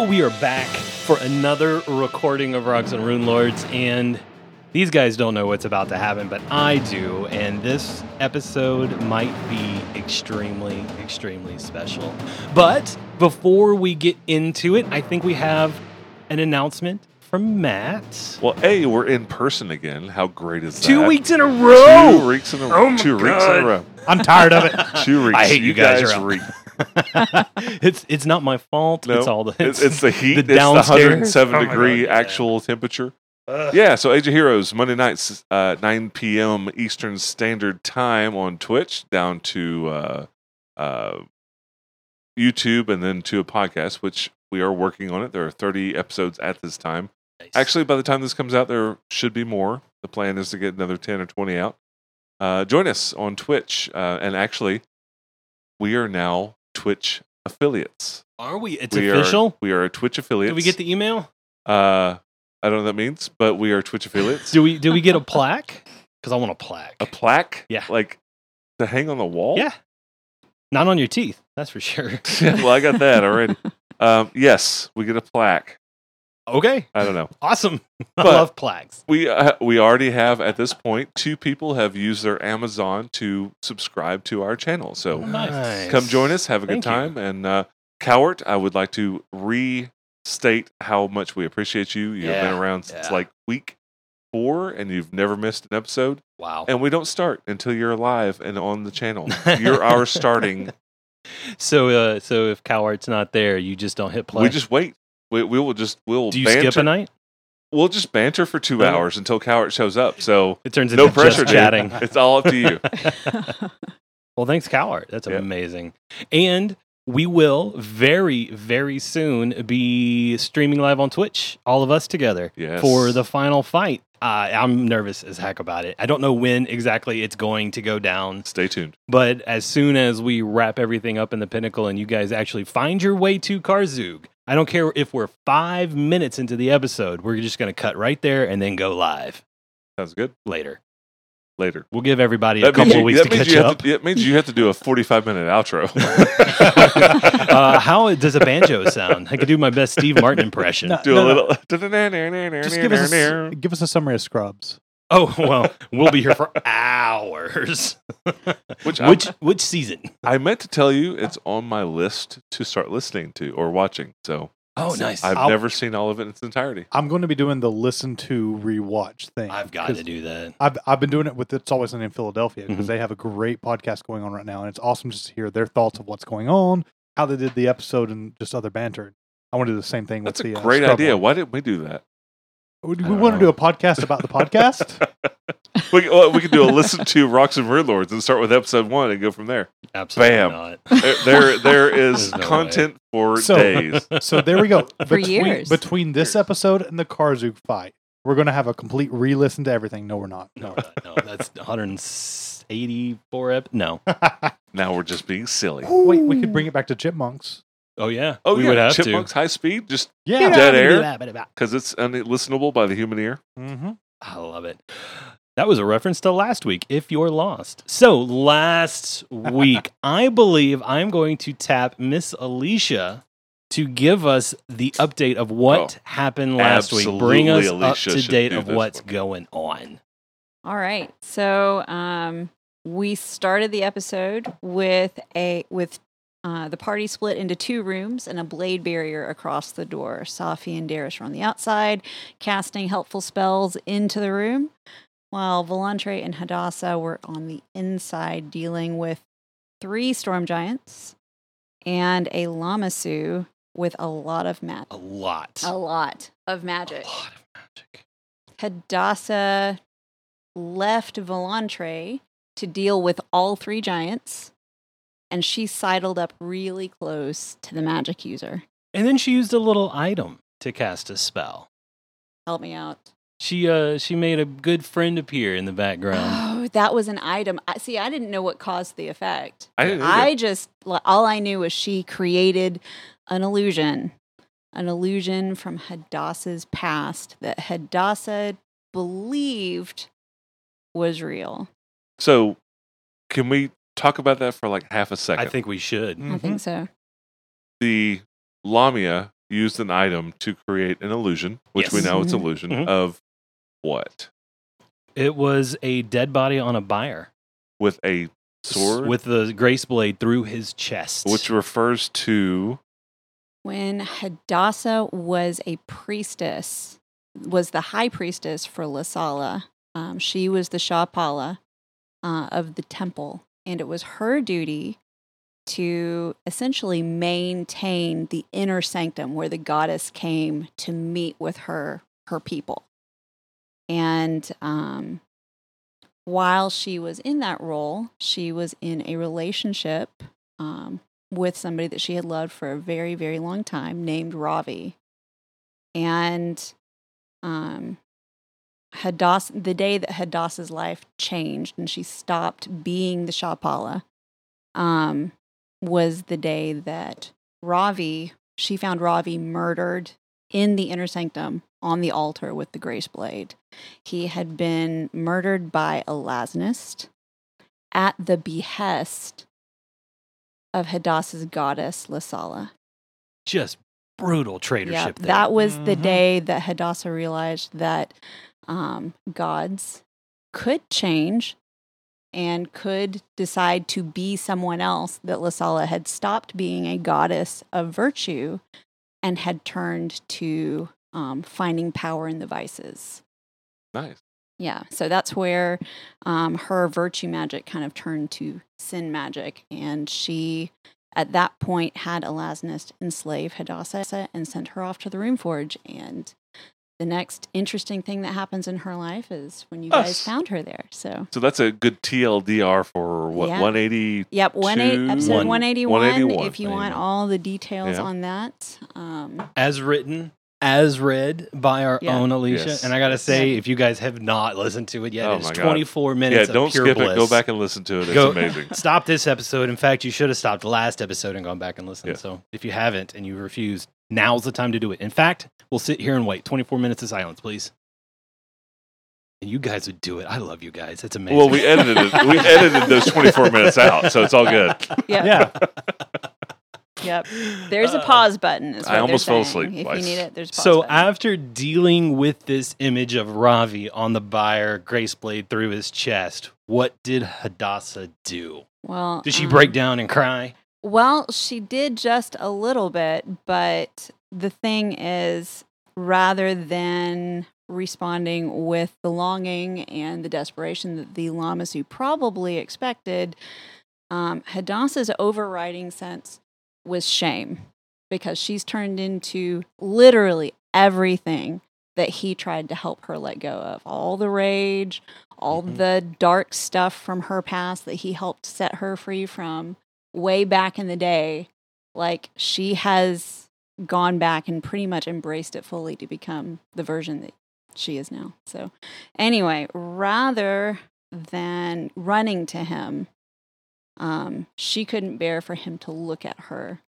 Oh, we are back for another recording of Rocks and Rune Lords, and these guys don't know what's about to happen, but I do, and this episode might be extremely, extremely special. But before we get into it, I think we have an announcement from Matt. Well, A, we're in person again. How great is that? Two weeks in a row. Two weeks in a Oh my two weeks in a row. I'm tired of it. Two weeks. I hate you guys, you're out. reek. it's it's not my fault. No, it's all the it's, it's the heat. the it's the 107 Oh degree God, yeah. actual temperature. Yeah, so Age of Heroes Monday nights, uh, 9 p.m. Eastern Standard Time on Twitch, down to uh, uh, YouTube, and then to a podcast, which we are working on it. There are 30 episodes at this time. Nice. Actually, by the time this comes out, there should be more. The plan is to get another 10 or 20 out. Uh, join us on Twitch. Uh, and actually, we are now Twitch affiliates. are we? It's we official. Are, we are a Twitch affiliate. Did we get the email? Uh, I don't know what that means, but we are Twitch affiliates. Do we do we get a plaque? Because I want a plaque. a plaque? Yeah. Like to hang on the wall? Yeah. Not on your teeth, that's for sure. well, I got that already. Um, yes, we get a plaque. Okay, I don't know. awesome. I love plaques. We uh, we already have at this point two people have used their Amazon to subscribe to our channel. So Nice. come join us, have a good Thank you. time. And uh, Cowart, I would like to restate how much we appreciate you. You've Yeah, been around since yeah. like week four, and you've never missed an episode. Wow. And we don't start until you're alive and on the channel. You're our starting. So, uh, so if Cowart's not there, you just don't hit play. We just wait. We, we will just we'll do you banter. skip a night? We'll just banter for two hours until Cowart shows up. So It turns into no pressure, dude. chatting. It's all up to you. Well, thanks, Cowart. That's Yeah. amazing. And we will very, very soon be streaming live on Twitch, all of us together, Yes. for the final fight. Uh, I'm nervous as heck about it. I don't know when exactly it's going to go down, Stay tuned. but as soon as we wrap everything up in the pinnacle and you guys actually find your way to Karzug, I don't care if we're five minutes into the episode, we're just going to cut right there and then go live Sounds good. later. Later. We'll give everybody a That means, couple you, weeks that, to means catch you up. have to, it means you have to do a 45 minute outro. uh, how does a banjo sound? I could do my best Steve Martin impression. No. do a little. Just give us a, s- give us a summary of Scrubs. Oh well, we'll be here for hours. Which I'm- which which season? I meant to tell you, it's on my list to start listening to or watching. So Oh, nice. I've I'll- never seen all of it in its entirety. I'm going to be doing the listen to rewatch thing. I've got to do that. I've, I've been doing it with It's Always Sunny in Philadelphia because Mhm. they have a great podcast going on right now. And it's awesome just to hear their thoughts of what's going on, how they did the episode, and just other banter. I want to do the same thing That's with a the uh, great Scrub idea. one. Why didn't we do that? We, we I don't want to do a podcast about the podcast. We, well, we could do a listen to Rocks and Rune Lords and start with episode one and go from there. Absolutely Bam. not. There, there, there is There's no way. content for So- days. so there we go. For between, years. between this episode and the Karzuk fight, we're going to have a complete re listen to everything. No, we're not. No, no, that's 184 ep. No. Now we're just being silly. Wait, we could bring it back to Chipmunks. Oh yeah. Oh we yeah, would have Chipmunks high speed, just Yeah. Dead air? because it's unlistenable by the human ear. Mm-hmm. I love it. That was a reference to last week, if you're lost. So, last week, I believe I'm going to tap Miss Alicia to give us the update of what Oh, happened last week. Bring us absolutely up to date of what's one. going on. All right. So um, we started the episode with a with uh, the party split into two rooms and a blade barrier across the door. Safi and Darius were on the outside, casting helpful spells into the room, while Volantre and Hadassah were on the inside, dealing with three storm giants and a Lamasu with a lot of magic. A lot. A lot of A magic. lot of magic. Hadassah left Volantre to deal with all three giants, and she sidled up really close to the magic user. And then she used a little item to cast a spell. Help me out. She uh she made a good friend appear in the background. Oh, that was an item. I, see, I didn't know what caused the effect. I didn't. I just, all I knew was she created an illusion, an illusion from Hadassah's past that Hadassah believed was real. So, can we talk about that for like half a second? I think we should. I think so. the Lamia used an item to create an illusion, which we Yes. know it's Mhm. illusion Mhm. of what? It was a dead body on a bier With a sword, with the grace blade through his chest. which refers to When Hadassah was a priestess, was the high priestess for Lasala, um, she was the Shapala uh, of the temple, and it was her duty to essentially maintain the inner sanctum where the goddess came to meet with her her people. And um, while she was in that role, she was in a relationship um, with somebody that she had loved for a very, very long time named Ravi. And um, Hadass, the day that Hadassah's life changed and she stopped being the Shapala um, was the day that Ravi, she found Ravi murdered in the inner sanctum on the altar with the grace blade. He had been murdered by a Lasnist at the behest of Hadassah's goddess Lasala. just brutal traitorship. Yep, that was the Mhm. day that Hadassah realized that um, gods could change and could decide to be someone else. That Lasala had stopped being a goddess of virtue and had turned to um, finding power in the vices. nice. Yeah, so that's where um, her virtue magic kind of turned to sin magic, and she, at that point, had Elasnist enslave Hadassah and sent her off to the Rune Forge, And the next interesting thing that happens in her life is when you guys found her there. So, So that's a good TLDR for what Yeah. 180. yep, one eight, Two- episode One- one eighty one. 181. If you want all the details Yeah. on that, um, as written, as read by our Yeah. own Alicia. Yes. And I gotta say, if you guys have not listened to it yet, Oh it's my God. 24 Yeah, minutes. don't of pure skip bliss. it. Go back and listen to it. It's Go- amazing. Stop this episode. In fact, you should have stopped the last episode and gone back and listened. Yeah. So if you haven't and you refuse, now's the time to do it. In fact, we'll sit here and wait 24 minutes of silence, please. And you guys would do it. I love you guys. That's amazing. Well, we edited it. We edited those 24 minutes out, so it's all good. yeah, Yeah. yep. There's a pause button. Is I almost fell asleep If twice. you need it, there's a pause So button. after dealing with this image of Ravi on the bier, Grace Blade through his chest, what did Hadassah do? well, Did she um, break down and cry? Well, she did just a little bit, but the thing is, rather than responding with the longing and the desperation that the Lamasu probably expected, um, Hadassah's overriding sense was shame because she's turned into literally everything that he tried to help her let go of all the rage, all Mhm. the dark stuff from her past that he helped set her free from way back in the day. Like she has gone back and pretty much embraced it fully to become the version that she is now. So, anyway, rather than running to him, um, she couldn't bear for him to look at her.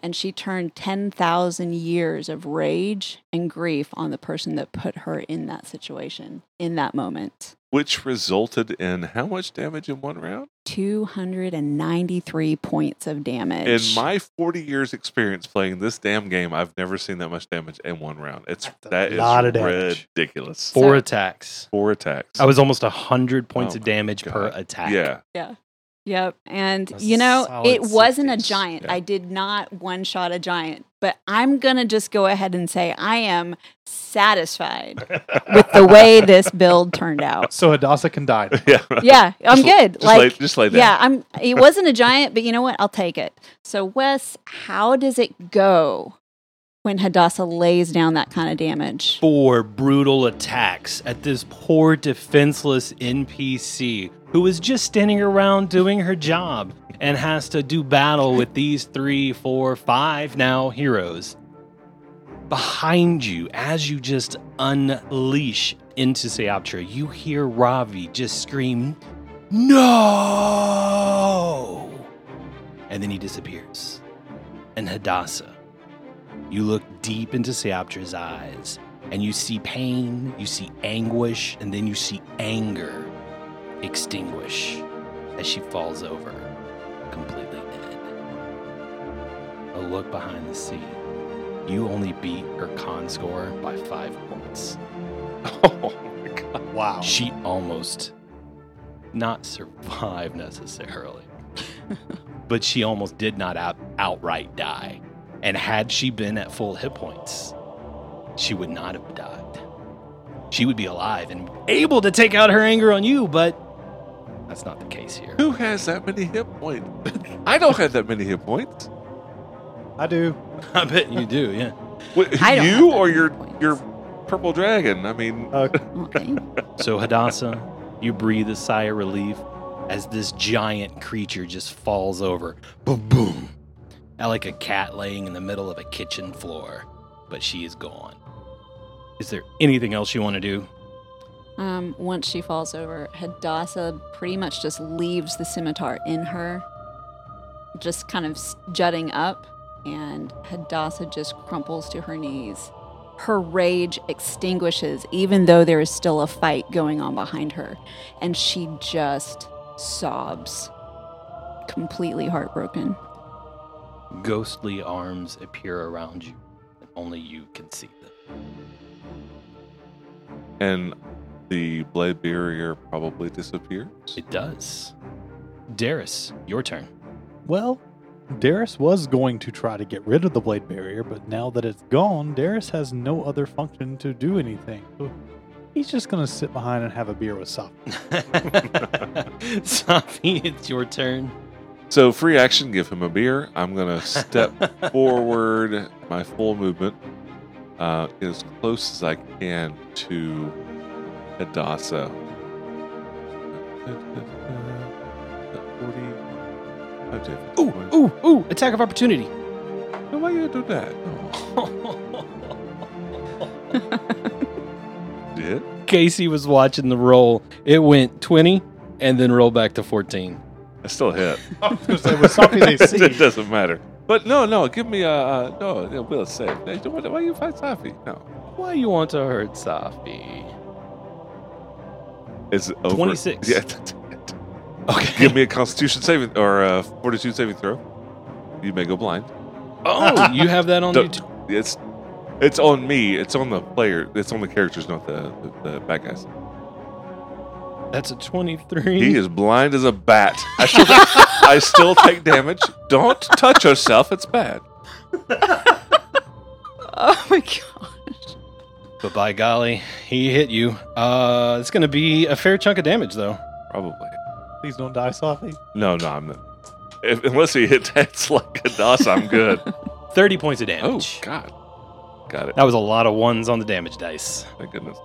And she turned 10,000 years of rage and grief on the person that put her in that situation in that moment. Which resulted in how much damage in one round? 293 points of damage. In my 40 years experience playing this damn game, I've never seen that much damage in one round. It's That's that is lot of damage. ridiculous. Four So- attacks. Four attacks. I was almost 100 points Oh of my damage per attack. Yeah. yeah. Yep. And you know, it wasn't a giant. Yeah. I did not one shot a giant, but I'm going to just go ahead and say I am satisfied with the way this build turned out. So Hadassah can die. yeah. Yeah, I'm Just- good. Just like lay, just lay down. yeah, I'm it wasn't a giant, but you know what? I'll take it. So Wes, how does it go when Hadassah lays down that kind of damage? Four brutal attacks at this poor defenseless NPC who was just standing around doing her job and has to do battle with these three, four, five now heroes. Behind you, as you just unleash into Seoptra, you hear Ravi just scream, No! And then he disappears. And Hadassah, you look deep into Seoptra's eyes and you see pain, you see anguish, and then you see anger extinguish as she falls over, completely dead. A look behind the scene. you only beat her con score by five points. Oh my god. Wow. She almost not survived necessarily, but she almost did not out, outright die. And had she been at full hit points, she would not have died. She would be alive and able to take out her anger on you, but that's not the case here. Who has that many hit points? I don't have that many hit points. I do. I bet you do, yeah. Wait, I don't have you that or many your points. your purple dragon? I mean, Uh, Okay. So Hadassah, you breathe a sigh of relief as this giant creature just falls over. Boom boom. Like a cat laying in the middle of a kitchen floor. But she is gone. Is there anything else you want to do? Um, once she falls over, Hadassah pretty much just leaves the scimitar in her, just kind of jutting up, and Hadassah just crumples to her knees. Her rage extinguishes, even though there is still a fight going on behind her, and she just sobs, completely heartbroken. Ghostly arms appear around you, and only you can see them. and the blade barrier probably disappears. It does. Darius, your turn. well, Darius was going to try to get rid of the blade barrier, but now that it's gone, Darius has no other function to do anything. He's just going to sit behind and have a beer with Sop. Safi, it's your turn. So free action, give him a beer. I'm gonna step forward my full movement uh, as close as I can to Hadassah. 40, Ooh, ooh, ooh, attack of opportunity. Why you do that? No. Did? Casey was watching the roll. It went 20 and then rolled back to 14. I still hit. I was going to say, with Safi's AC, it doesn't matter. But no, no, give me a uh, no. no Will save. Why, why you fight Safi? No, Why you want to hurt Safi? It's over. 26. Yeah, that's it. Okay. give me a Constitution saving or a Fortitude saving throw. You may go blind. Oh, you have that on you Don't- It's it's on me. It's on the player. It's on the characters, not the the, the bad guys. That's a 23. He is blind as a bat. I still, I still take damage. Don't touch yourself. It's bad. Oh my gosh. But by golly, he hit you. Uh, it's going to be a fair chunk of damage, though. Probably. please don't die, Safi. No, no, I'm not. If, unless he hits heads like a DOS, I'm good. 30 points of damage. oh, damage. God. Got it. That was a lot of ones on the damage dice. Thank goodness.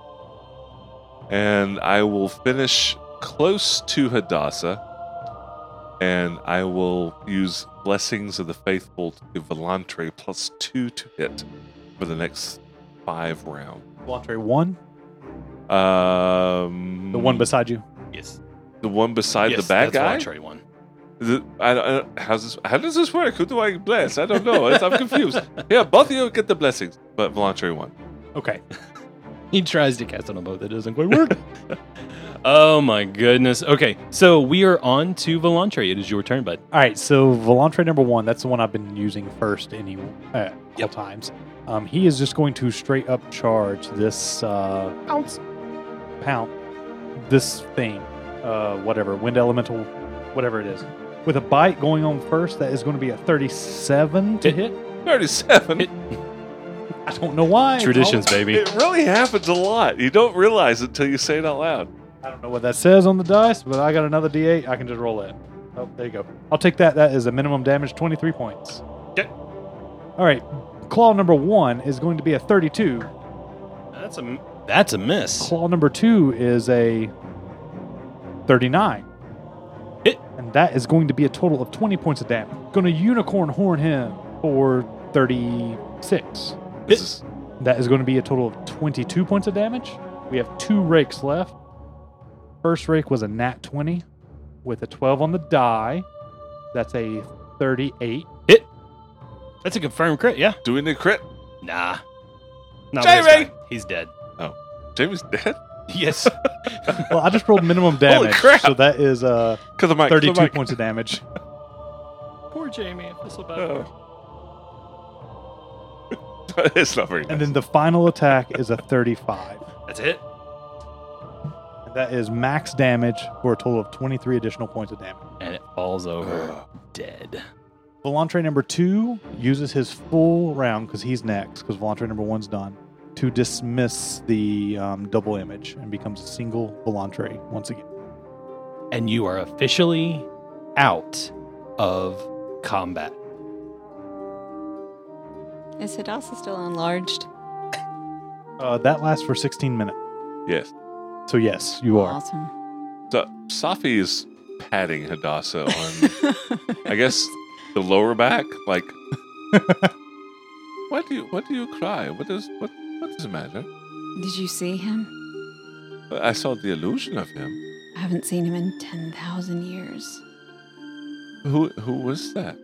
And I will finish close to Hadassah. And I will use Blessings of the Faithful to give Volantre plus two to hit for the next five round. Volantre 1, Um, the one beside you. Yes. the one beside yes, the bad that's guy. Volantre one. Is it- I, how's this, how does this work? Who do I bless? I don't know. I'm confused. Yeah, both of you get the blessings, but Volantre one. Okay. He tries to cast it on both. It doesn't quite work. oh my goodness. Okay, so we are on to Volantre. It is your turn, bud. All right, so Volantre number one, that's the one I've been using first any uh, all times. Um, he is just going to straight up charge this uh, pounce, pound, this thing, uh, whatever, wind elemental, whatever it is, with a bite going on first. That is going to be a thirty-seven to Hit. hit. 37. I don't know why. Traditions, baby. It really happens a lot. You don't realize it until you say it out loud. I don't know what that says on the dice, but I got another D8. I can just roll it. Oh, there you go. I'll take that. That is a minimum damage, 23 points. Okay. All right. Claw number one is going to be a 32. That's a that's a miss. Claw number two is a 39. Hit. And that is going to be a total of 20 points of damage. Going to unicorn horn him for 36. This is, That is going to be a total of 22 points of damage. We have two rakes left. First rake was a nat 20 with a 12 on the die. That's a 38. That's a confirmed crit. Yeah. do we need a crit? Nah. Not Jamie! this guy. He's dead. Oh. Jamie's dead? Yes. Well, I just rolled minimum damage. crap. So that is uh, Because of my 32 points of damage. Poor Jamie. I feel so bad. Oh. it's not very nice. And then the final attack is a 35. That's it. And that is max damage for a total of 23 additional points of damage. And it falls over dead. Volantre number two uses his full round because he's next, because Volantre number one's done, to dismiss the um, double image and becomes a single Volantre once again. And you are officially out of combat. Is Hadassah still enlarged? Uh, that lasts for 16 minutes. yes. So, yes, you are. Awesome. So Safi is patting Hadassah on, I guess, the lower back. Like, what do you what do you cry? What is what what does it matter? Did you see him? I saw the illusion of him. I haven't seen him in 10,000 years. Who who was that?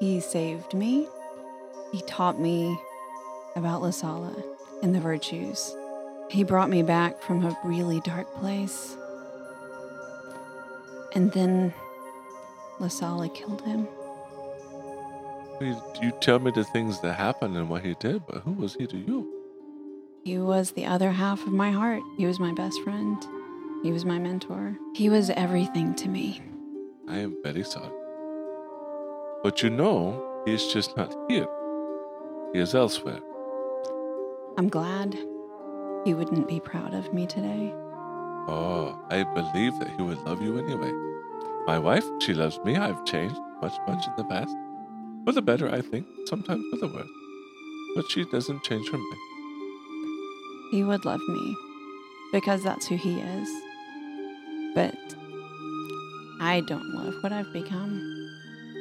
He saved me. He taught me about Lasala and the virtues. He brought me back from a really dark place. And then Lasala killed him. You, you tell me the things that happened and what he did, but who was he to you? He was the other half of my heart. He was my best friend. He was my mentor. He was everything to me. I am very sorry. But you know, he is just not here. He is elsewhere. I'm glad he wouldn't be proud of me today. Oh, I believe that he would love you anyway. My wife, she loves me. I've changed much, much in the past. For the better, I think. Sometimes for the worse. But she doesn't change her mind. He would love me because that's who he is. But I don't love what I've become.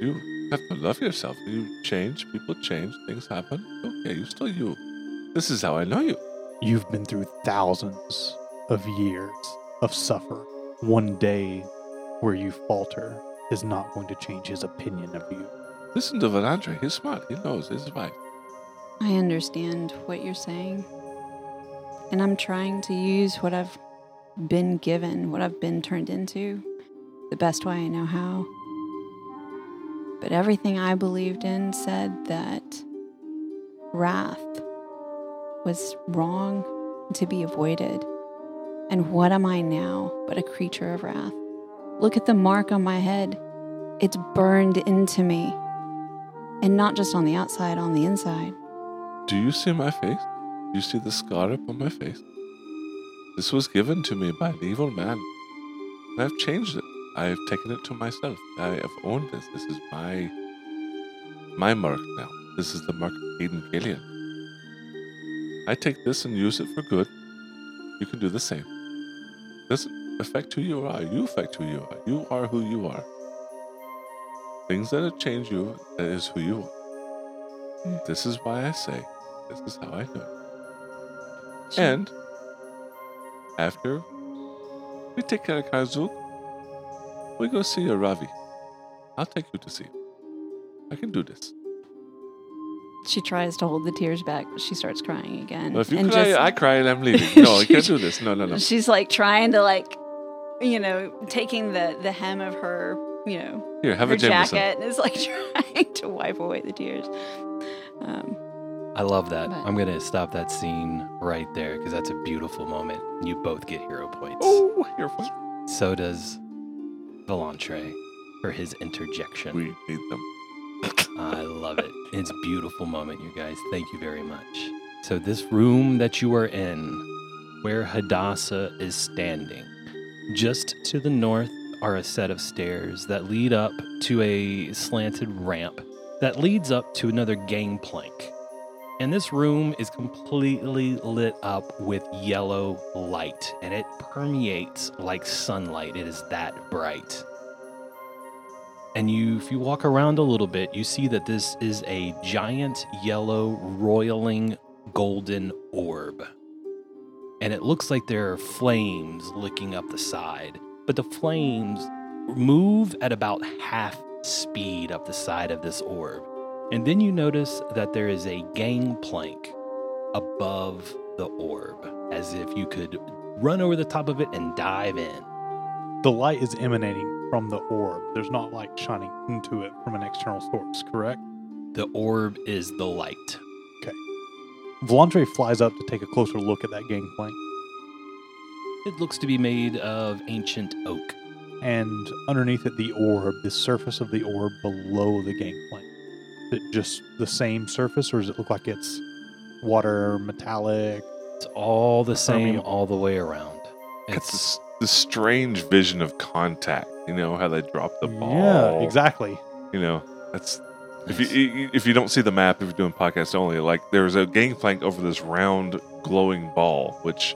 You have to love yourself. You change, people change, things happen. Okay, you're still you. This is how I know you. You've been through thousands of years of suffering. One day where you falter is not going to change his opinion of you. Listen to Valandre. He's smart. He knows his right. I understand what you're saying. And I'm trying to use what I've been given, what I've been turned into, the best way I know how. But everything I believed in said that wrath was wrong to be avoided. And what am I now but a creature of wrath? Look at the mark on my head. It's burned into me. And not just on the outside, on the inside. Do you see my face? Do you see the scar upon my face? This was given to me by an evil man. And I've changed it. I have taken it to myself. I have owned this. This is my my mark now. This is the mark of Aiden Gillian. I take this and use it for good. You can do the same. Doesn't affect who you are. You affect who you are. You are who you are. Things that have changed you, that is who you are. This is why I say, this is how I know. It. And after we take care of Karzuk, we go see your Ravi. I'll take you to see him. I can do this. She tries to hold the tears back, but she starts crying again. Well, if you and cry, just- I cry and I'm leaving. No, I can't do this. No, no, no. She's like trying to like, you know, taking the the hem of her, you know, Here, have her a Jameson. jacket and is like trying to wipe away the tears. Um, I love that. But- I'm going to stop that scene right there because that's a beautiful moment. You both get hero points. Oh, you're fine. So does Volantre for his interjection. We need them. I love it. It's a beautiful moment, you guys. Thank you very much. So, this room that you are in, where Hadassah is standing, just to the north are a set of stairs that lead up to a slanted ramp that leads up to another gangplank. And this room is completely lit up with yellow light, and it permeates like sunlight. It is that bright. And you, if you walk around a little bit, you see that this is a giant yellow roiling golden orb. And it looks like there are flames licking up the side, but the flames move at about half speed up the side of this orb. And then you notice that there is a gangplank above the orb, as if you could run over the top of it and dive in. The light is emanating from the orb. There's not light shining into it from an external source, correct? The orb is the light. Okay. Volantre flies up to take a closer look at that gangplank, It looks to be made of ancient oak. and underneath it, the orb, the surface of the orb below the gangplank. Is it just the same surface, or does it look like it's water, metallic? It's all the same Permeable. all the way around. It's It's this, this strange vision of contact. You know how they drop the ball. Yeah, exactly. You know that's if you if you don't see the map if you're doing podcast only, like there's a gangplank over this round glowing ball, which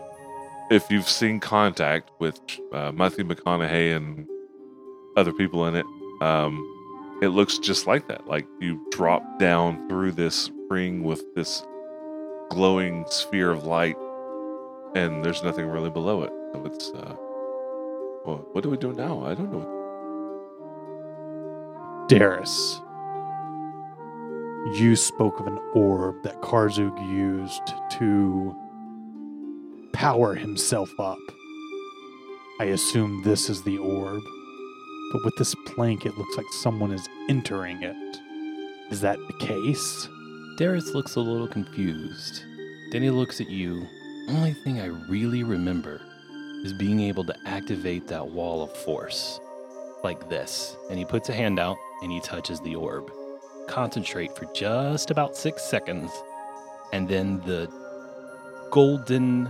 if you've seen Contact with uh, Matthew McConaughey and other people in it, um, it looks just like that. Like you drop down through this ring with this glowing sphere of light, and there's nothing really below it. So it's uh, well, what do we do now? I don't know. Darius, you spoke of an orb that Karzug used to power himself up. I assume this is the orb, but with this plank, it looks like someone is entering it. Is that the case? Darius looks a little confused. Then he looks at you. Only thing I really remember is being able to activate that wall of force. Like this. And he puts a hand out and he touches the orb. Concentrate for just about six seconds. And then the golden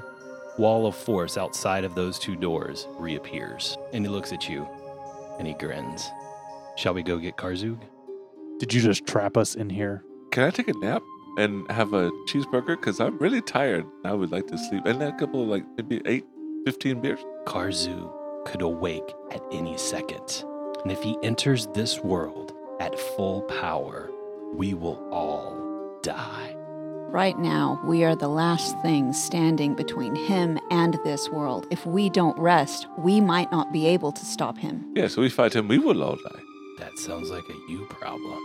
wall of force outside of those two doors reappears. And he looks at you and he grins. Shall we go get Karzug? Did you just trap us in here? Can I take a nap and have a cheeseburger? Because I'm really tired. I would like to sleep. And a couple of like maybe eight, 15 beers. Karzu could awake at any second. And if he enters this world at full power, we will all die. Right now, we are the last thing standing between him and this world. If we don't rest, we might not be able to stop him. Yeah, so we fight him, we will all die. That sounds like a you problem.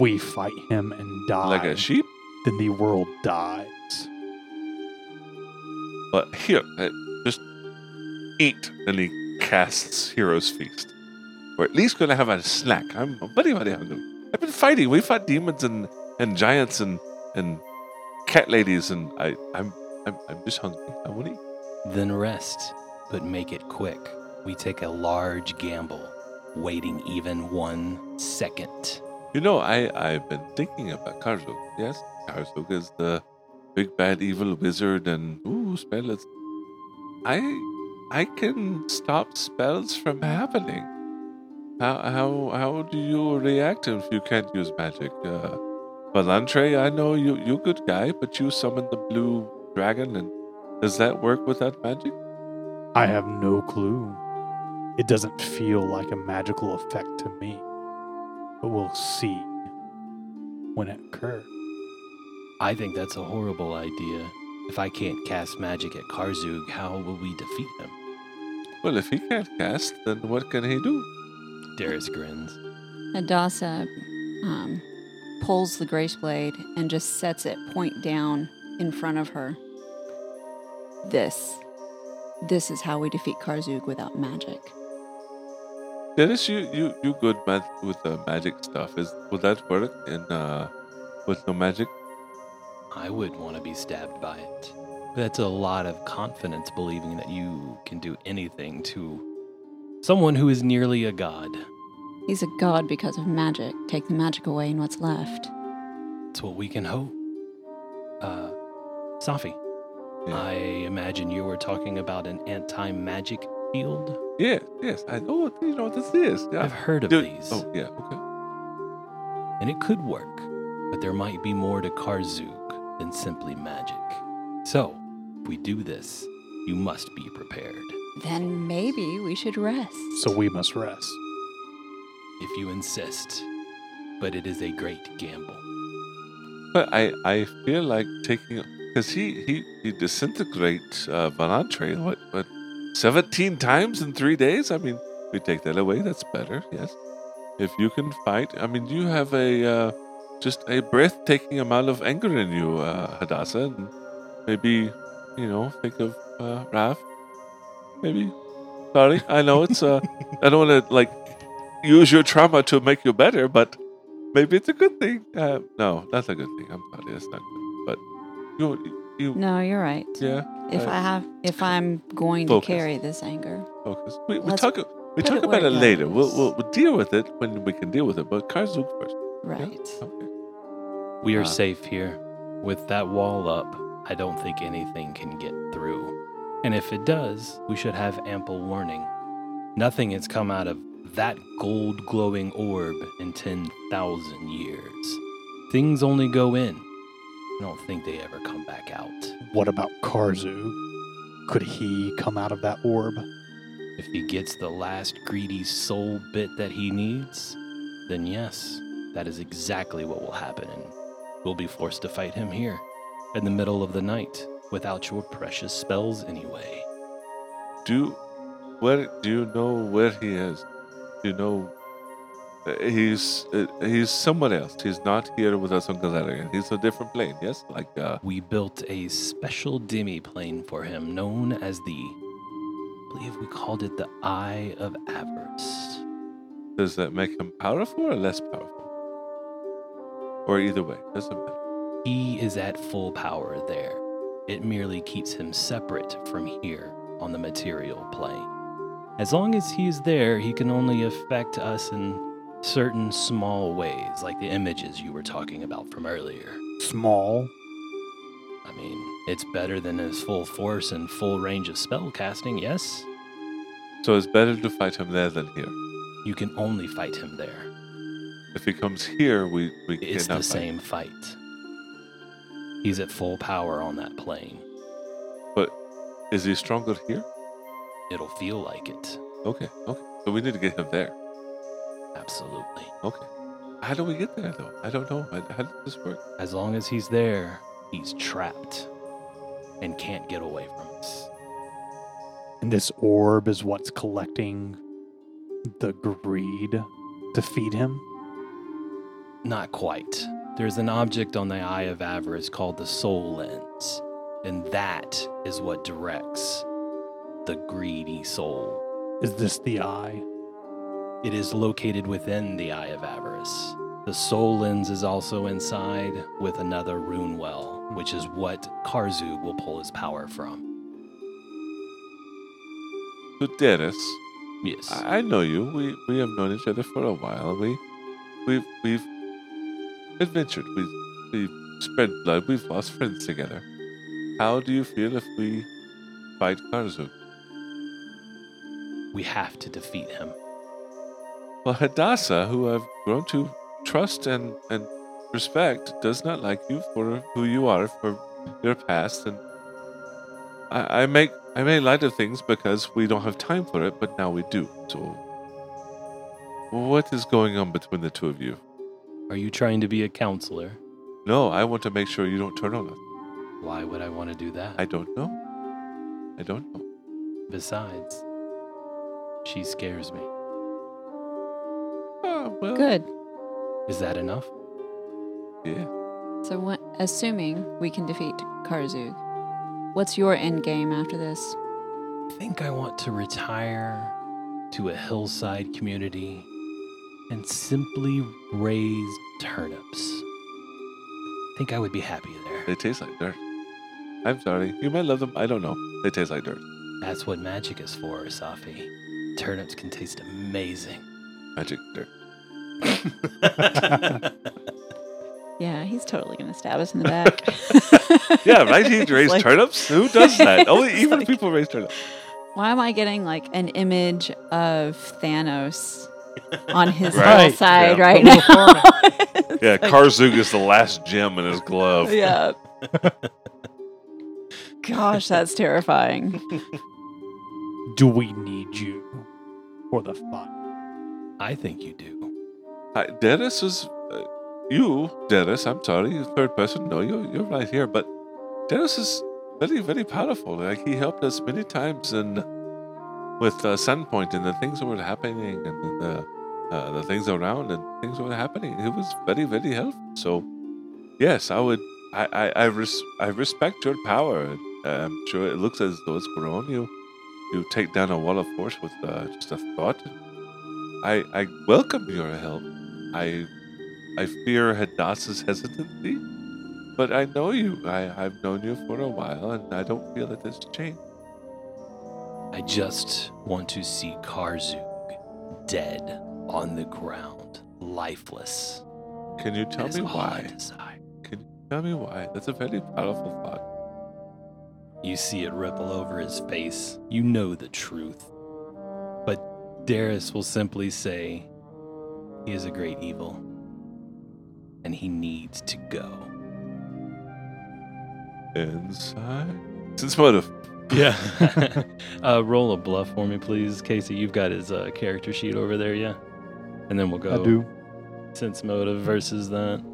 We fight him and die. Like a sheep? Then the world dies. But here, uh, just eat. And he casts Hero's Feast. We're at least going to have a snack. I'm very, very hungry. I've been fighting. We fought demons and, and giants and, and cat ladies, and I, I'm, I'm, I'm just hungry. I want to eat. Then rest, but make it quick. We take a large gamble, waiting even one second. You know, I, I've been thinking about Karzuk. Yes, Karzuk is the big bad evil wizard and ooh, spells. I I can stop spells from happening. How how how do you react if you can't use magic? Uh Valantre, I know you you good guy, but you summoned the blue dragon and does that work without magic? I have no clue. It doesn't feel like a magical effect to me. But we'll see when it occurs. I think that's a horrible idea. If I can't cast magic at Karzug, how will we defeat him? Well, if he can't cast, then what can he do? Darius grins. Adasa um, pulls the grace blade and just sets it point down in front of her. This. This is how we defeat Karzug without magic. Dennis, you you you good man with the magic stuff. Is will that work in uh with no magic? I would want to be stabbed by it. That's a lot of confidence believing that you can do anything to someone who is nearly a god. He's a god because of magic. Take the magic away and what's left. It's what we can hope. Uh, Safi, Yeah. I imagine you were talking about an anti magic field. Yes, yes. I know. You know what this is. Yeah. I've heard of Dude- these, Oh yeah. Okay. and it could work, but there might be more to Karzuk than simply magic. So, if we do this, you must be prepared. Then maybe we should rest. So we must rest. If you insist. But it is a great gamble. But I I feel like taking because he he he disintegrates uh, Valantre what what seventeen times in three days. I mean, we take that away. That's better. Yes. If you can fight, I mean, you have a uh, just a breathtaking amount of anger in you, uh, Hadassah, and maybe you know think of uh, Raph. Maybe. Sorry, I know it's uh, I don't want to like use your trauma to make you better, but maybe it's a good thing. Uh, no, that's a good thing. I'm sorry, that's not good. But You, you, No, you're right. yeah. If uh, I have, if I'm going Focus. to carry this anger, focus. We, we talk. We talk it about it it later. We'll, we'll we'll deal with it when we can deal with it. But Karzuk first. yeah? right? Okay. We are Uh, safe here. With that wall up, I don't think anything can get through. And if it does, we should have ample warning. Nothing has come out of that gold glowing orb in 10,000 years. Things only go in. I don't think they ever come back out. What about Karzu? Could he come out of that orb? If he gets the last greedy soul bit that he needs, then yes, that is exactly what will happen. And we'll be forced to fight him here, in the middle of the night, without your precious spells anyway. Do where do you know where he is? You know he's uh, he's somewhere else. He's not here with us on Galarian. He's a different plane. Yes, like uh, We built a special demi-plane for him known as the I believe we called it the Eye of Avarice. does that make him powerful or less powerful? Or either way, doesn't matter. He is at full power there. It merely keeps him separate from here on the material plane. As long as he's there, he can only affect us in certain small ways, like the images you were talking about from earlier. Small. I mean, it's better than his full force and full range of spell casting, yes? So it's better to fight him there than here. You can only fight him there. If he comes here, we we It's cannot the fight. same fight. He's at full power on that plane. But is he stronger here? It'll feel like it. Okay, okay. So we need to get him there. Absolutely. Okay. How do we get there though? I don't know. How, how does this work? As long as he's there, he's trapped and can't get away from us. And this orb is what's collecting the greed to feed him. Not quite. There's an object on the Eye of Avarice called the Soul Lens, and that is what directs the greedy soul. Is this the eye? It is located within the Eye of Avarice. The Soul Lens is also inside with another rune well, which is what Karzu will pull his power from. So Dennis, Yes. I I know you. We we have known each other for a while. We we've we've adventured. We've we've spread blood. We've lost friends together. How do you feel if we fight Karzu? We have to defeat him. Well, Hadassah, who I've grown to trust and and respect, does not like you for who you are, for your past, and I, I make I make light of things because we don't have time for it, but now we do. So, what is going on between the two of you? Are you trying to be a counselor? No, I want to make sure you don't turn on us. Why would I want to do that? I don't know. I don't know. Besides, she scares me. Ah, well, Good. Is that enough? Yeah. So, what, assuming we can defeat Karzug, what's your end game after this? I think I want to retire to a hillside community and simply raise turnips. I think I would be happy there. They taste like dirt. I'm sorry. You might love them. I don't know. They taste like dirt. That's what magic is for, Safi. Turnips can taste amazing. Magic dirt. Yeah, he's totally going to stab us in the back. Yeah, right? He raised Like- turnips? Who does that? Only even like- people raise turnips. Why am I getting like an image of Thanos on his Right, hillside yeah. right now? little Yeah, Karzug is the last gem in his glove. yeah. Gosh, that's terrifying. Do we need you for the fight? I think you do. Hi, Dennis is. Uh, you, Dennis, I'm sorry, third person. No, you're, you're right here. But Dennis is very, very powerful. Like, he helped us many times and with uh, Sunpoint and the things that were happening and the, uh, the things around and things that were happening. He was very, very helpful. So, yes, I would. I, I, I, res- I respect your power. Uh, I'm sure it looks as though it's grown. You you take down a wall of force with uh, just a thought. I I welcome your help. I I fear Hadassah's hesitancy. but I know you. I, I've known you for a while, and I don't feel that it's changed. I just want to see Karzug dead on the ground, lifeless. Can you tell That is me all I why? desire. Can you tell me why? That's a very powerful thought. You see it ripple over his face. You know the truth. But Darius will simply say, He is a great evil. And he needs to go. Inside. Sense motive. Yeah. uh, roll a bluff for me, please. Casey, you've got his uh, character sheet over there, yeah? And then we'll go I do. sense motive versus that.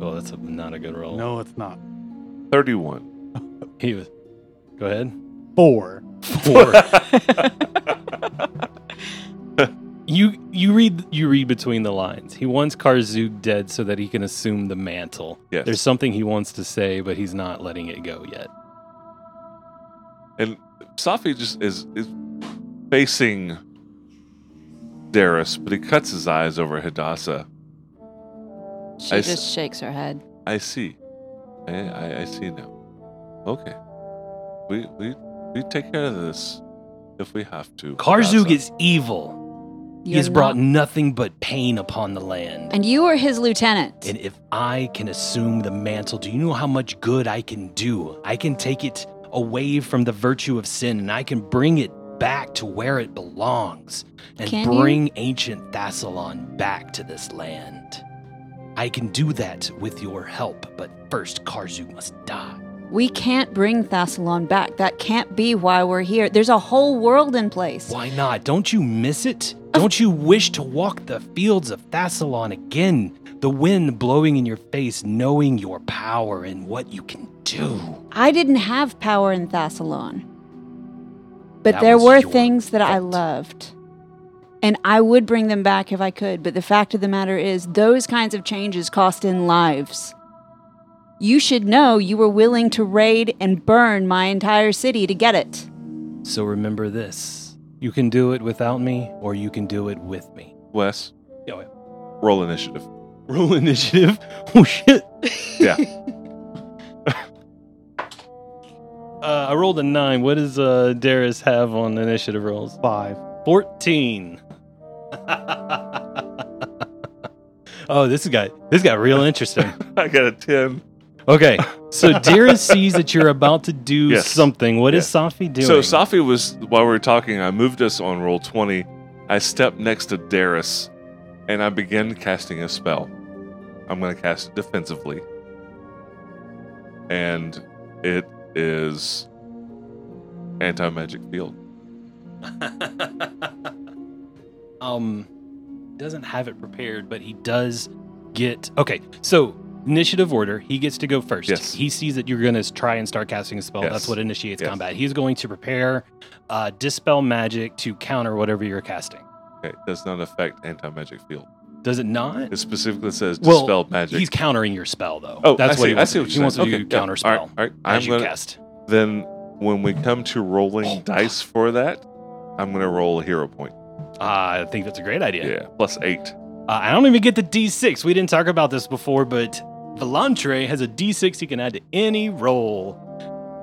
Oh, that's a, not a good roll. No, it's not. 31. He was. Go ahead. Four. Four. you you read you read between the lines. He wants Karzug dead so that he can assume the mantle. Yes. There's something he wants to say, but he's not letting it go yet. And Safi just is is facing Darius, but he cuts his eyes over Hadassah. She I s- just shakes her head. I see. I, I, I see now. Okay. We we we take care of this if we have to. Karzug Hadassah. is evil. he You're has brought nothing but pain upon the land. and you are his lieutenant. And if I can assume the mantle, do you know how much good I can do? I can take it away from the virtue of sin and I can bring it back to where it belongs and Can you? bring ancient Thassilon back to this land. I can do that with your help, but first Karzug must die. We can't bring Thassilon back. That can't be why we're here. There's a whole world in place. Why not? Don't you miss it? Don't you wish to walk the fields of Thassilon again? The wind blowing in your face, knowing your power and what you can do. I didn't have power in Thassilon. But That there were things that I loved. And I would bring them back if I could. But the fact of the matter is, those kinds of changes cost in lives. You should know you were willing to raid and burn my entire city to get it. So remember this you can do it without me, or you can do it with me. Wes, Yeah, wait. roll initiative. Roll initiative. Oh, shit. Yeah. Uh, I rolled a nine. What does uh, Darius have on initiative rolls? Five. 14. oh, this got this got real interesting. I got a 10. Okay, so Darius sees that you're about to do Yes. something. What is. Safi doing? So Safi was while we were talking, I moved us on roll twenty. I stepped next to Darius, and I began casting a spell. I'm going to cast it defensively, and it is anti magic field. um, doesn't have it prepared, but he does get. Okay, so initiative order. He gets to go first. Yes. He sees that you're going to try and start casting a spell. Yes. That's what initiates Yes. combat. He's going to prepare uh, dispel magic to counter whatever you're casting. Okay, does not affect anti magic field. Does it not? It specifically says Well, dispel magic. He's countering your spell, though. Oh, that's I what see- he I wants see to what do. you're He wants to do Okay, yeah. counter spell right, all right. I'm gonna- cast. then when we come to rolling dice for that, I'm going to roll a hero point. Uh, I think that's a great idea. Yeah, plus eight. Uh, I don't even get the D6. We didn't talk about this before, but Volantre has a D6 he can add to any roll.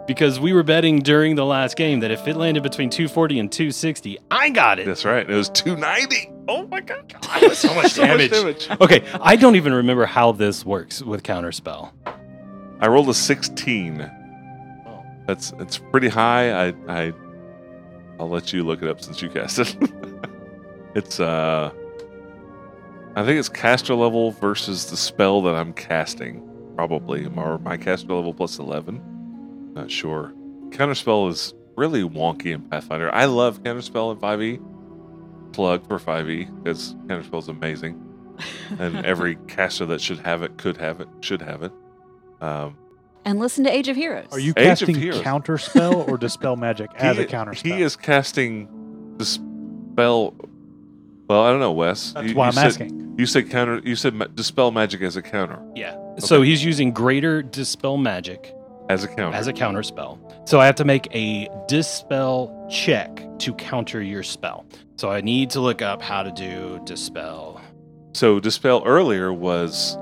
Because we were betting during the last game that if it landed between 240 and 260, I got it. That's right. It was 290. Oh my god. So much damage. Okay, I don't even remember how this works with counterspell. I rolled a 16. That's it's pretty high. I I I'll let you look it up since you cast it. it's uh I think it's caster level versus the spell that I'm casting. Probably. Or my caster level plus 11. Not sure. Counterspell is really wonky in Pathfinder. I love Counterspell in 5e. Plug for 5e because Counterspell is amazing. And every caster that should have it could have it, should have it. Um, And listen to Age of Heroes. Are you Age casting Heroes. counter spell or dispel magic as he, a counterspell? He is casting the spell. Well, I don't know, Wes. That's You- why you I'm said, asking. You said counter. You said ma- dispel magic as a counter. Yeah. So he's using greater dispel magic As a counter. as a counter spell. So I have to make a dispel check to counter your spell. So I need to look up how to do dispel. so dispel earlier was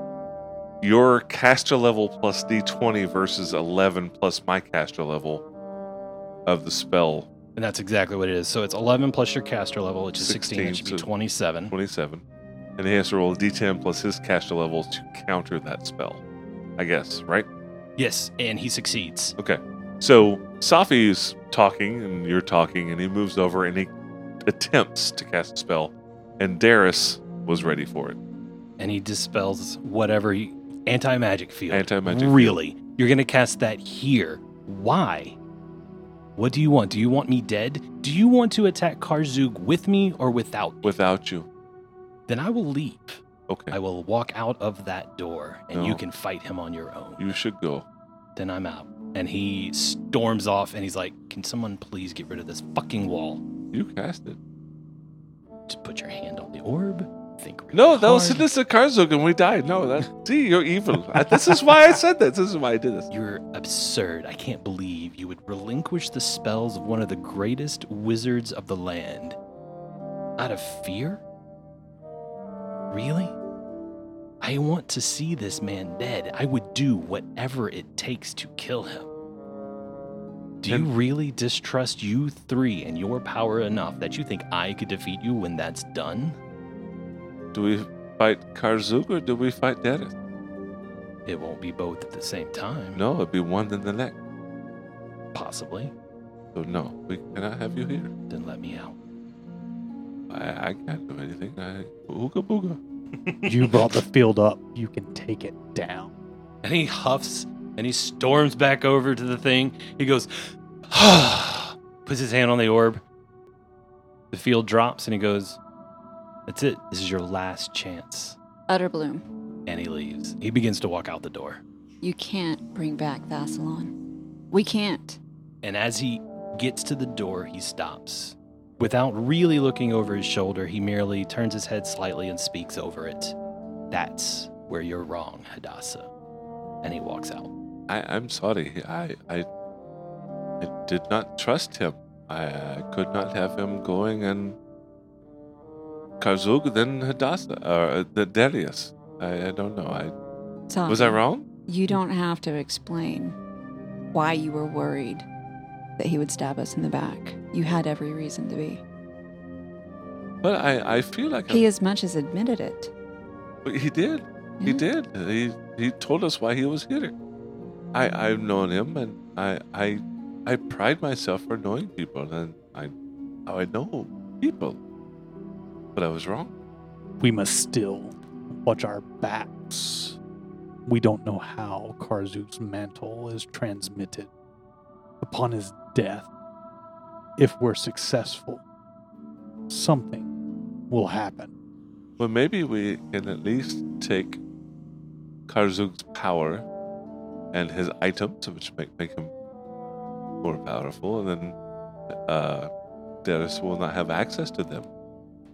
your caster level plus d20 versus 11 plus my caster level of the spell And that's exactly what it is. So it's 11 plus your caster level, which is 16. 16, It should be 27. 27 and he has to roll a d10 plus his caster level to counter that spell i guess right Yes, and he succeeds. okay so safi's talking and you're talking and he moves over and he attempts to cast a spell and darius was ready for it And he dispels whatever anti-magic field. Anti-magic field. Really? You're going to cast that here. Why? What do you want? Do you want me dead? Do you want to attack Karzug with me or without me? without you Then I will leave. okay I will walk out of that door and you can fight him on your own. you should go Then I'm out. And he storms off and he's like, Can someone please get rid of this fucking wall? you cast it Just put your hand on the orb. Think really no that was hard. Sinisa Karzuk and we died no that see you're evil this is why i said that this is why i did this You're absurd. I can't believe you would relinquish the spells of one of the greatest wizards of the land out of fear? Really? I want to see this man dead. I would do whatever it takes to kill him. Do you really distrust you three and your power enough that you think I could defeat you when that's done? Do we fight Karzug or do we fight Darius? It won't be both at the same time. No, it'd be one in the neck. Possibly. So no, we cannot have you here. Then let me out. I, I can't do anything. I ooga booga. You brought the field up. You can take it down. And he huffs and he storms back over to the thing. He goes, puts his hand on the orb. The field drops and he goes, That's it. This is your last chance. Utter bloom. And he leaves. He begins to walk out the door. you can't bring back Thassilon. We can't. And as he gets to the door, he stops. Without really looking over his shoulder, he merely turns his head slightly and speaks over it. That's where you're wrong, Hadassah. And he walks out. I, I'm sorry. I, I I did not trust him. I, I could not have him going and Karzug then Hadassah or uh, the Darius. I, I don't know. I was I wrong? You don't have to explain why you were worried that he would stab us in the back. You had every reason to be. But I, I feel like He as much as admitted it. He did. He did. He he told us why he was here. I I've known him and I I I pride myself for knowing people and I how I know people. But I was wrong. We must still watch our backs. We don't know how Karzug's mantle is transmitted. Upon his death, if we're successful, something will happen. Well maybe we can at least take Karzug's power and his items, which make, make him more powerful, and then uh Darius will not have access to them.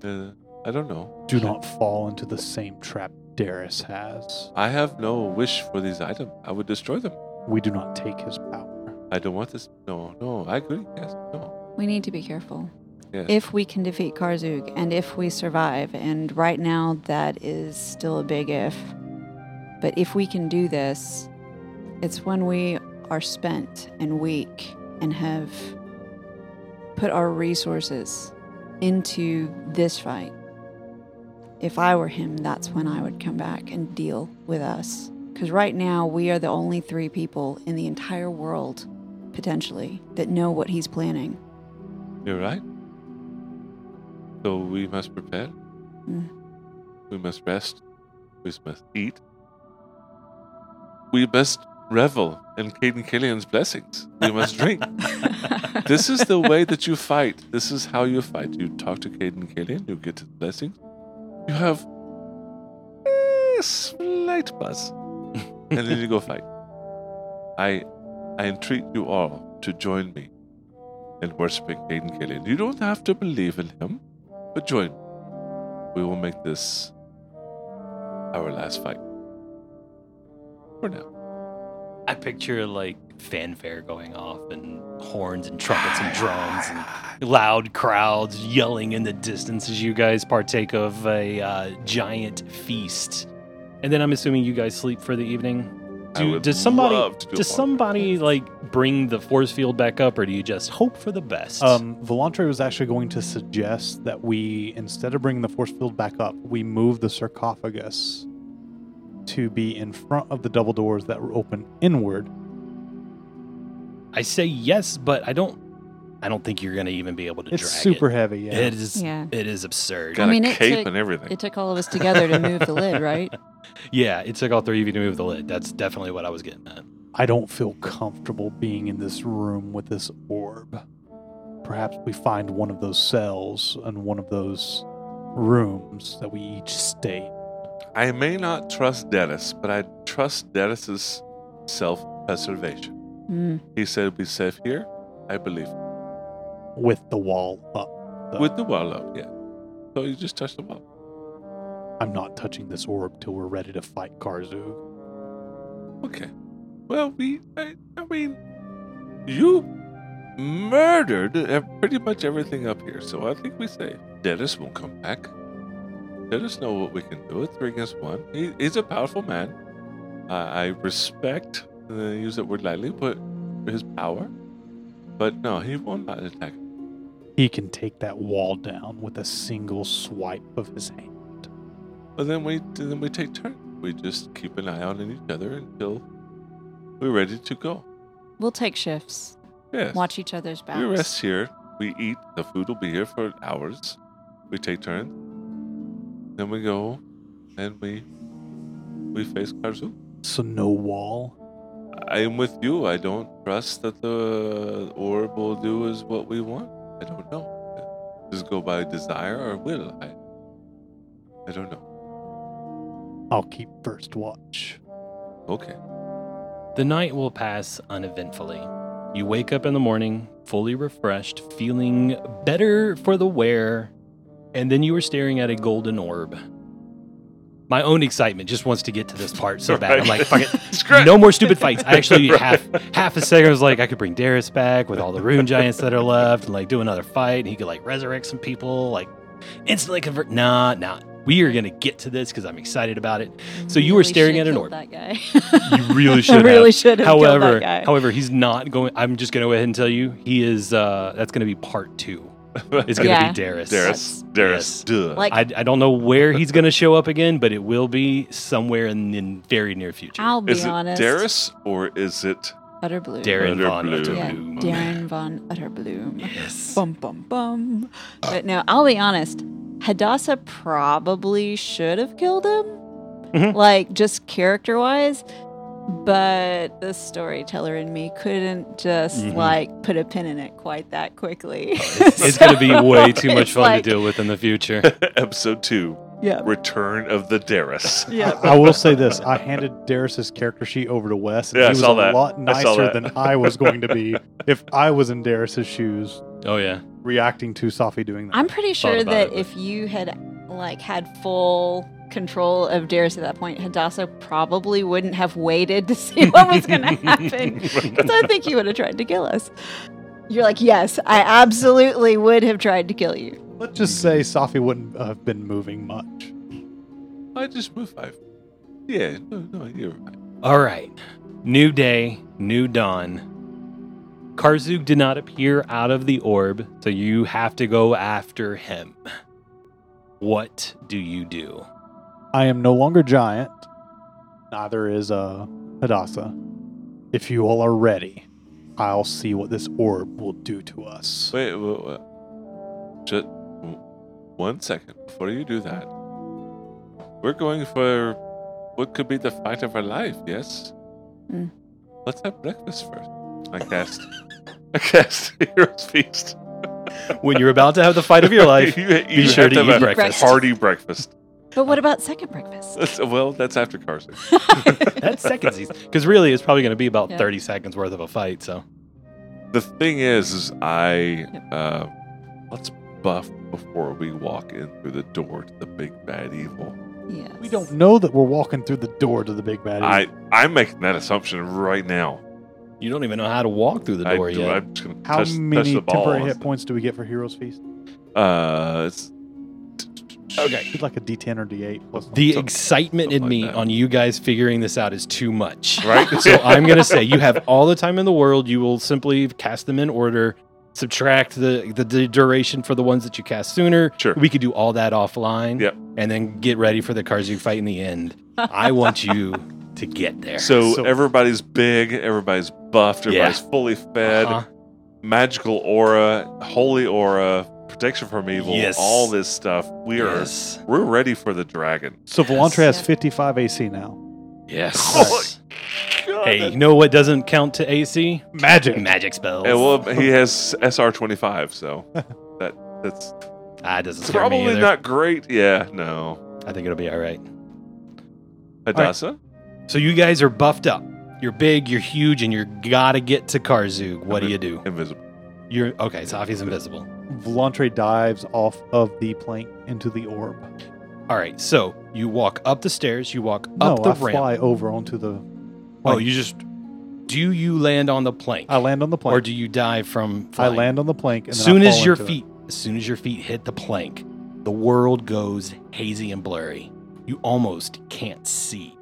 Uh, I don't know. Do not fall into the same trap Darius has. I have no wish for these items. I would destroy them. We do not take his power. I don't want this. No, no, I agree. Yes, no. We need to be careful. Yes. If we can defeat Karzug and if we survive, and right now that is still a big if, but if we can do this, it's when we are spent and weak and have put our resources into this fight. If I were him, that's when I would come back and deal with us. Because right now, we are the only three people in the entire world, potentially, that know what he's planning. You're right. So we must prepare. Mm. We must rest. We must eat. We must revel in Cayden Cailean's blessings. We must drink. this is the way that you fight. This is how you fight. You talk to Cayden Cailean, you get his blessings. You have a slight buzz. and then you go fight. I I entreat you all to join me in worshiping Cayden Cailean. You don't have to believe in him, but join. We will make this our last fight. For now. I picture like fanfare going off and horns and trumpets and drums and loud crowds yelling in the distance as you guys partake of a uh, giant feast And then I'm assuming you guys sleep for the evening. Do, does somebody do does bonfire. somebody like bring the force field back up, or do you just hope for the best? Um, Volantre was actually going to suggest that we, instead of bringing the force field back up, we move the sarcophagus to be in front of the double doors that were open inward. I say yes, but I don't. I don't think you're going to even be able to It's drag super it. heavy. Yeah. It is. Yeah. It is absurd. Got I mean, a it cape took- and everything. It took all of us together to move the lid, right? Yeah, it took all three of you to move the lid. That's definitely what I was getting at. I don't feel comfortable being in this room with this orb. Perhaps we find one of those cells and one of those rooms that we each stay. I may not trust Dennis, but I trust Dennis's self-preservation. Mm. He said it'd be safe here. I believe with the wall up. though. with the wall up. Yeah. So you just touch the wall. I'm not touching this orb till we're ready to fight Karzu. Okay. Well, we. I, I mean, you murdered pretty much everything up here, so I think we say Dennis won't come back. Dennis know what we can do. It's three against one. He, he's a powerful man. Uh, I respect. Uh, use that word lightly, but his power. But no, he will not attack. He can take that wall down with a single swipe of his hand. But then we then we take turns. We just keep an eye on each other until we're ready to go. We'll take shifts. Yes. Watch each other's backs. We rest here. We eat. The food will be here for hours. We take turns. Then we go, and we we face Karzu. So no wall. I am with you. I don't trust that the orb will do is what we want. I don't know. Does it go by desire or will? I I don't know. I'll keep first watch. Okay. The night will pass uneventfully. You wake up in the morning, fully refreshed, feeling better for the wear, and then you were staring at a golden orb. My own excitement just wants to get to this part so bad. I'm like, fuck it. No more stupid fights. I actually half half a second I was like, I could bring Darius back with all the rune giants that are left, and like do another fight, and he could like resurrect some people, like instantly convert. Nah, nah. We are gonna get to this because I'm excited about it. So you were Really staring at an killed orb. That guy. You really should I have. really should have However, that guy. however, he's not going. I'm just going to go ahead and tell you, he is. uh That's going to be part two. It's going to Yeah. be Darius. Darius. Yes. Darius. Duh. Like I, I don't know where he's going to show up again, but it will be somewhere in the very near future. I'll be is it honest. Darius or is it Utter Blue. Darren Von Utterbloom. Yeah, Utterbloom. Darren Von Utterbloom. Yes. Bum bum bum. But no, I'll be honest. Hadassah probably should have killed him, Mhm. like just character wise. But the storyteller in me couldn't just Mhm. like put a pin in it quite that quickly. It's going to be way too much fun like- to deal with in the future. episode two? Yeah. Return of the Darius. Yeah. I will say this: I handed Darius's character sheet over to Wes, and Yeah, he was saw a that. lot I saw nicer that. than I was going to be if I was in Darius's shoes, Oh yeah. reacting to Safi doing that. I'm pretty sure that it, but- if you had like had full control of Darius at that point, Hadassah probably wouldn't have waited to see what was going to happen. Because I think you would have tried to kill us. You're like, yes, I absolutely would have tried to kill you. Let's just say Safi wouldn't have been moving much. I just moved five. Yeah, no, no, you're right. All right. New day, new dawn. Karzug did not appear out of the orb, so you have to go after him. What do you do? I am no longer giant. Neither is uh, Hadassah. If you all are ready, I'll see what this orb will do to us. Wait, wait, wait. just one second before you do that. We're going for what could be the fight of our life. Yes. Mm. Let's have breakfast first. I cast. I cast Hero's Feast. When you're about to have the fight of your life, you, you be sure have to have eat a breakfast. Hearty breakfast. But what about second breakfast? Well, that's after Carson. that's seconds. Because really, it's probably going to be about Yeah. 30 seconds worth of a fight. So The thing is, is I Yep. uh, let's buff before we walk in through the door to the big bad evil. yes. We don't know that we're walking through the door to the big bad. I evil. I'm making that assumption right now. you don't even know how to walk through the door I do, yet. I'm just gonna How touch, touch many the ball. temporary hit points do we get for Heroes Feast? Uh, it's Okay. Did like a D10 or D8. plus The Something- excitement in something me like that. on you guys figuring this out is too much. Right? So I'm going to say you have all the time in the world. You will simply cast them in order, subtract the, the, the duration for the ones that you cast sooner. Sure. We could do all that offline. Yep. And then get ready for the Karzug fight in the end. I want you to get there. So, So- everybody's big, everybody's buffed, Yeah. everybody's fully fed, Uh-huh. magical aura, holy aura, protection from evil, Yes. all this stuff. We are Yes. we're ready for the dragon. So Volantre has 55 AC now. Yes. Oh, hey, you know what doesn't count to AC? Magic. Magic spells. And well, he has SR twenty five, so that that's ah, doesn't scare probably either. not great. Yeah, no. I think it'll be all right. Hadassah? So you guys are buffed up. You're big, you're huge, and you're gotta get to Karzug. What do you do? Invisible. You're okay. Safi's invisible. Volantre dives off of the plank into the orb. All right. So you walk up the stairs. You walk No, up the I ramp. fly over onto the. Oh, you just do you land on the plank, I land on the plank. or do you dive from? I land on the plank. As soon as your into it. feet, as soon as your feet hit the plank, the world goes hazy and blurry. You almost can't see.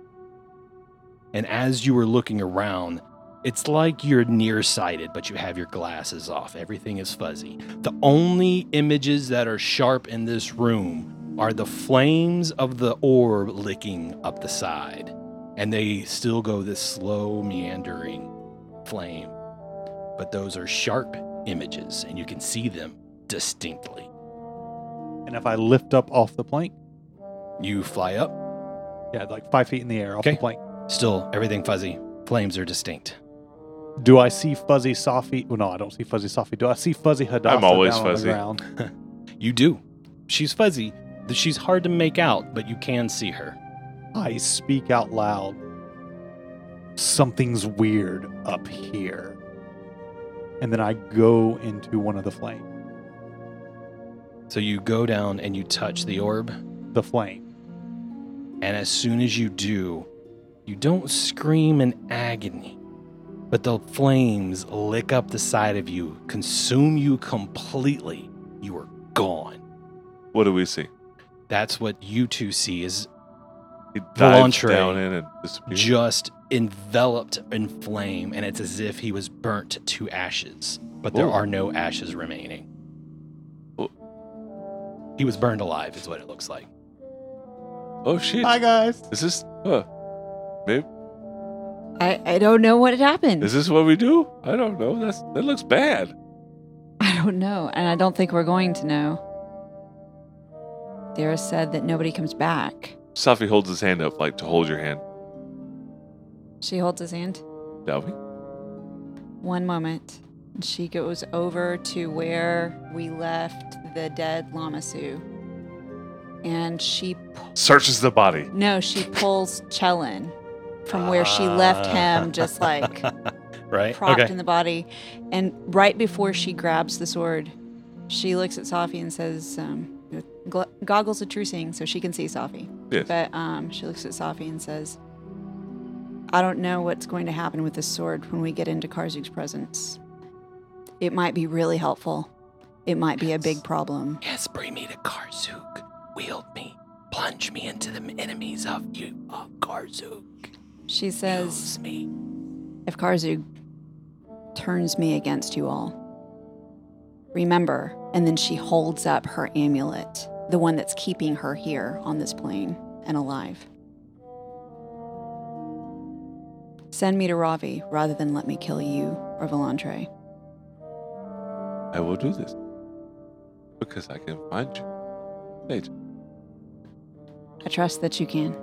And as you are looking around, it's like you're nearsighted, but you have your glasses off. Everything is fuzzy. The only images that are sharp in this room are the flames of the orb licking up the side. And they still go this slow, meandering flame. But those are sharp images, and you can see them distinctly. And if I lift up off the plank, You fly up, yeah, like five feet in the air off Okay. the plank. still everything fuzzy. Flames are distinct. Do I see Fuzzy Safi? Well, no, I don't see Fuzzy Safi. Do I see Fuzzy Hadassah I'm always down fuzzy. on the ground? You do. She's fuzzy. She's hard to make out, but you can see her. I speak out loud. Something's weird up here. And then I go into one of the flame. So you go down and you touch the orb, The flame. and as soon as you do, you don't scream in agony, but the flames lick up the side of you, consume you completely. You are gone. What do we see? That's what you two see is He dives Volantre down in and disappears. just enveloped in flame, and it's as if he was burnt to ashes, but there Ooh. are no ashes remaining. Ooh. He was burned alive, is what it looks like. oh shit! Hi guys. Is this? Uh, maybe I, I don't know what happened. is this what we do? I don't know. That's that looks bad. I don't know, and I don't think we're going to know. Dara said that nobody comes back. Safi holds his hand up like to hold your hand. She holds his hand. Shall we? One moment. And She goes over to where we left the dead Lamasu. And she, pu- Searches the body. no, she pulls Chelin from where she left him, just like right? propped okay. in the body. And right before she grabs the sword, she looks at Safi and says, um, gl- goggles of true seeing so she can see Safi. Yes. But um, she looks at Safi and says, I don't know what's going to happen with this sword when we get into Karzug's presence. It might be really helpful. It might be a big problem. Yes, bring me to Karzug. Wield me. Plunge me into the enemies of you of Karzug. She says, Use me. if Karzu turns me against you all, remember. And then she holds up her amulet, the one that's keeping her here on this plane and alive. Send me to Ravi rather than let me kill you or Volantre. I will do this because I can find you. Wait, I trust that you can.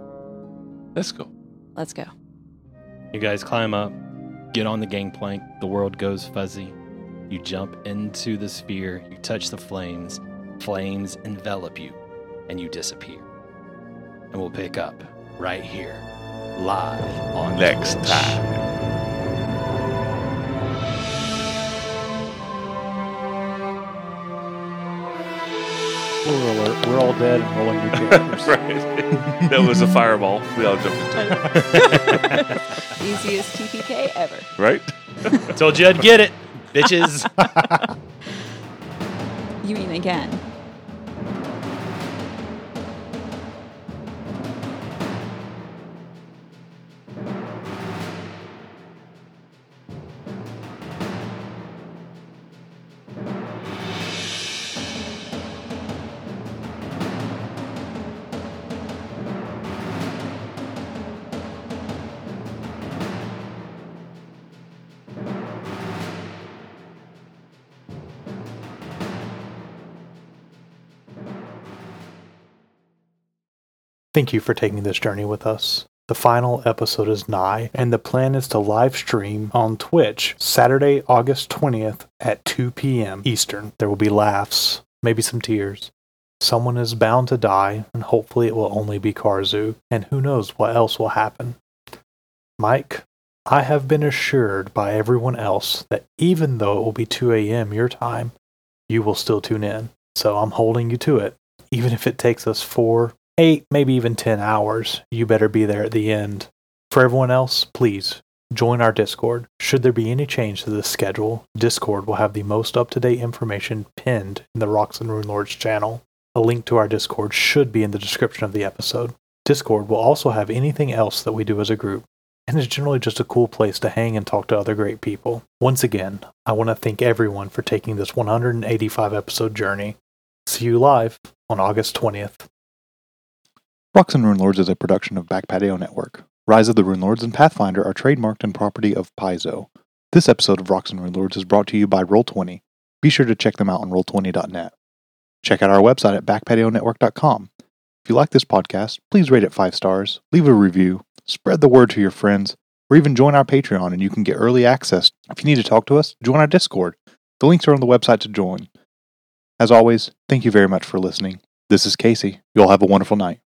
let's go. Let's go. You guys climb up, get on the gangplank. The world goes fuzzy. You jump into the sphere. You touch the flames. Flames envelop you, and you disappear. And we'll pick up right here, live on Next Twitch. time. Spoiler alert, we're all dead and rolling new characters. right. that was a fireball. We all jumped into it. Easiest TPK ever. Right? Told you I'd get it, bitches. You mean again? Thank you for taking this journey with us. The final episode is nigh, and the plan is to live stream on Twitch Saturday, August 20th at 2 p.m. Eastern. There will be laughs, maybe some tears. Someone is bound to die, and hopefully it will only be Karzu, and who knows what else will happen. Mike, I have been assured by everyone else that even though it will be 2 a.m. your time, you will still tune in. So I'm holding you to it. Even if it takes us four, eight, maybe even 10 hours, you better be there at the end. For everyone else, please join our Discord. Should there be any change to this schedule, Discord will have the most up to date information pinned in the Rocks and Rune Lords channel. A link to our Discord should be in the description of the episode. Discord will also have anything else that we do as a group, and is generally just a cool place to hang and talk to other great people. Once again, I want to thank everyone for taking this 185 episode journey. See you live on August 20th. Rocks and Rune Lords is a production of Back Patio Network. Rise of the Rune Lords and Pathfinder are trademarked and property of Paizo. This episode of Rocks and Rune Lords is brought to you by Roll20. Be sure to check them out on roll20.net. Check out our website at backpationetwork.com. If you like this podcast, please rate it five stars, leave a review, spread the word to your friends, or even join our Patreon and you can get early access. If you need to talk to us, join our Discord. The links are on the website to join. As always, thank you very much for listening. This is Casey. You all have a wonderful night.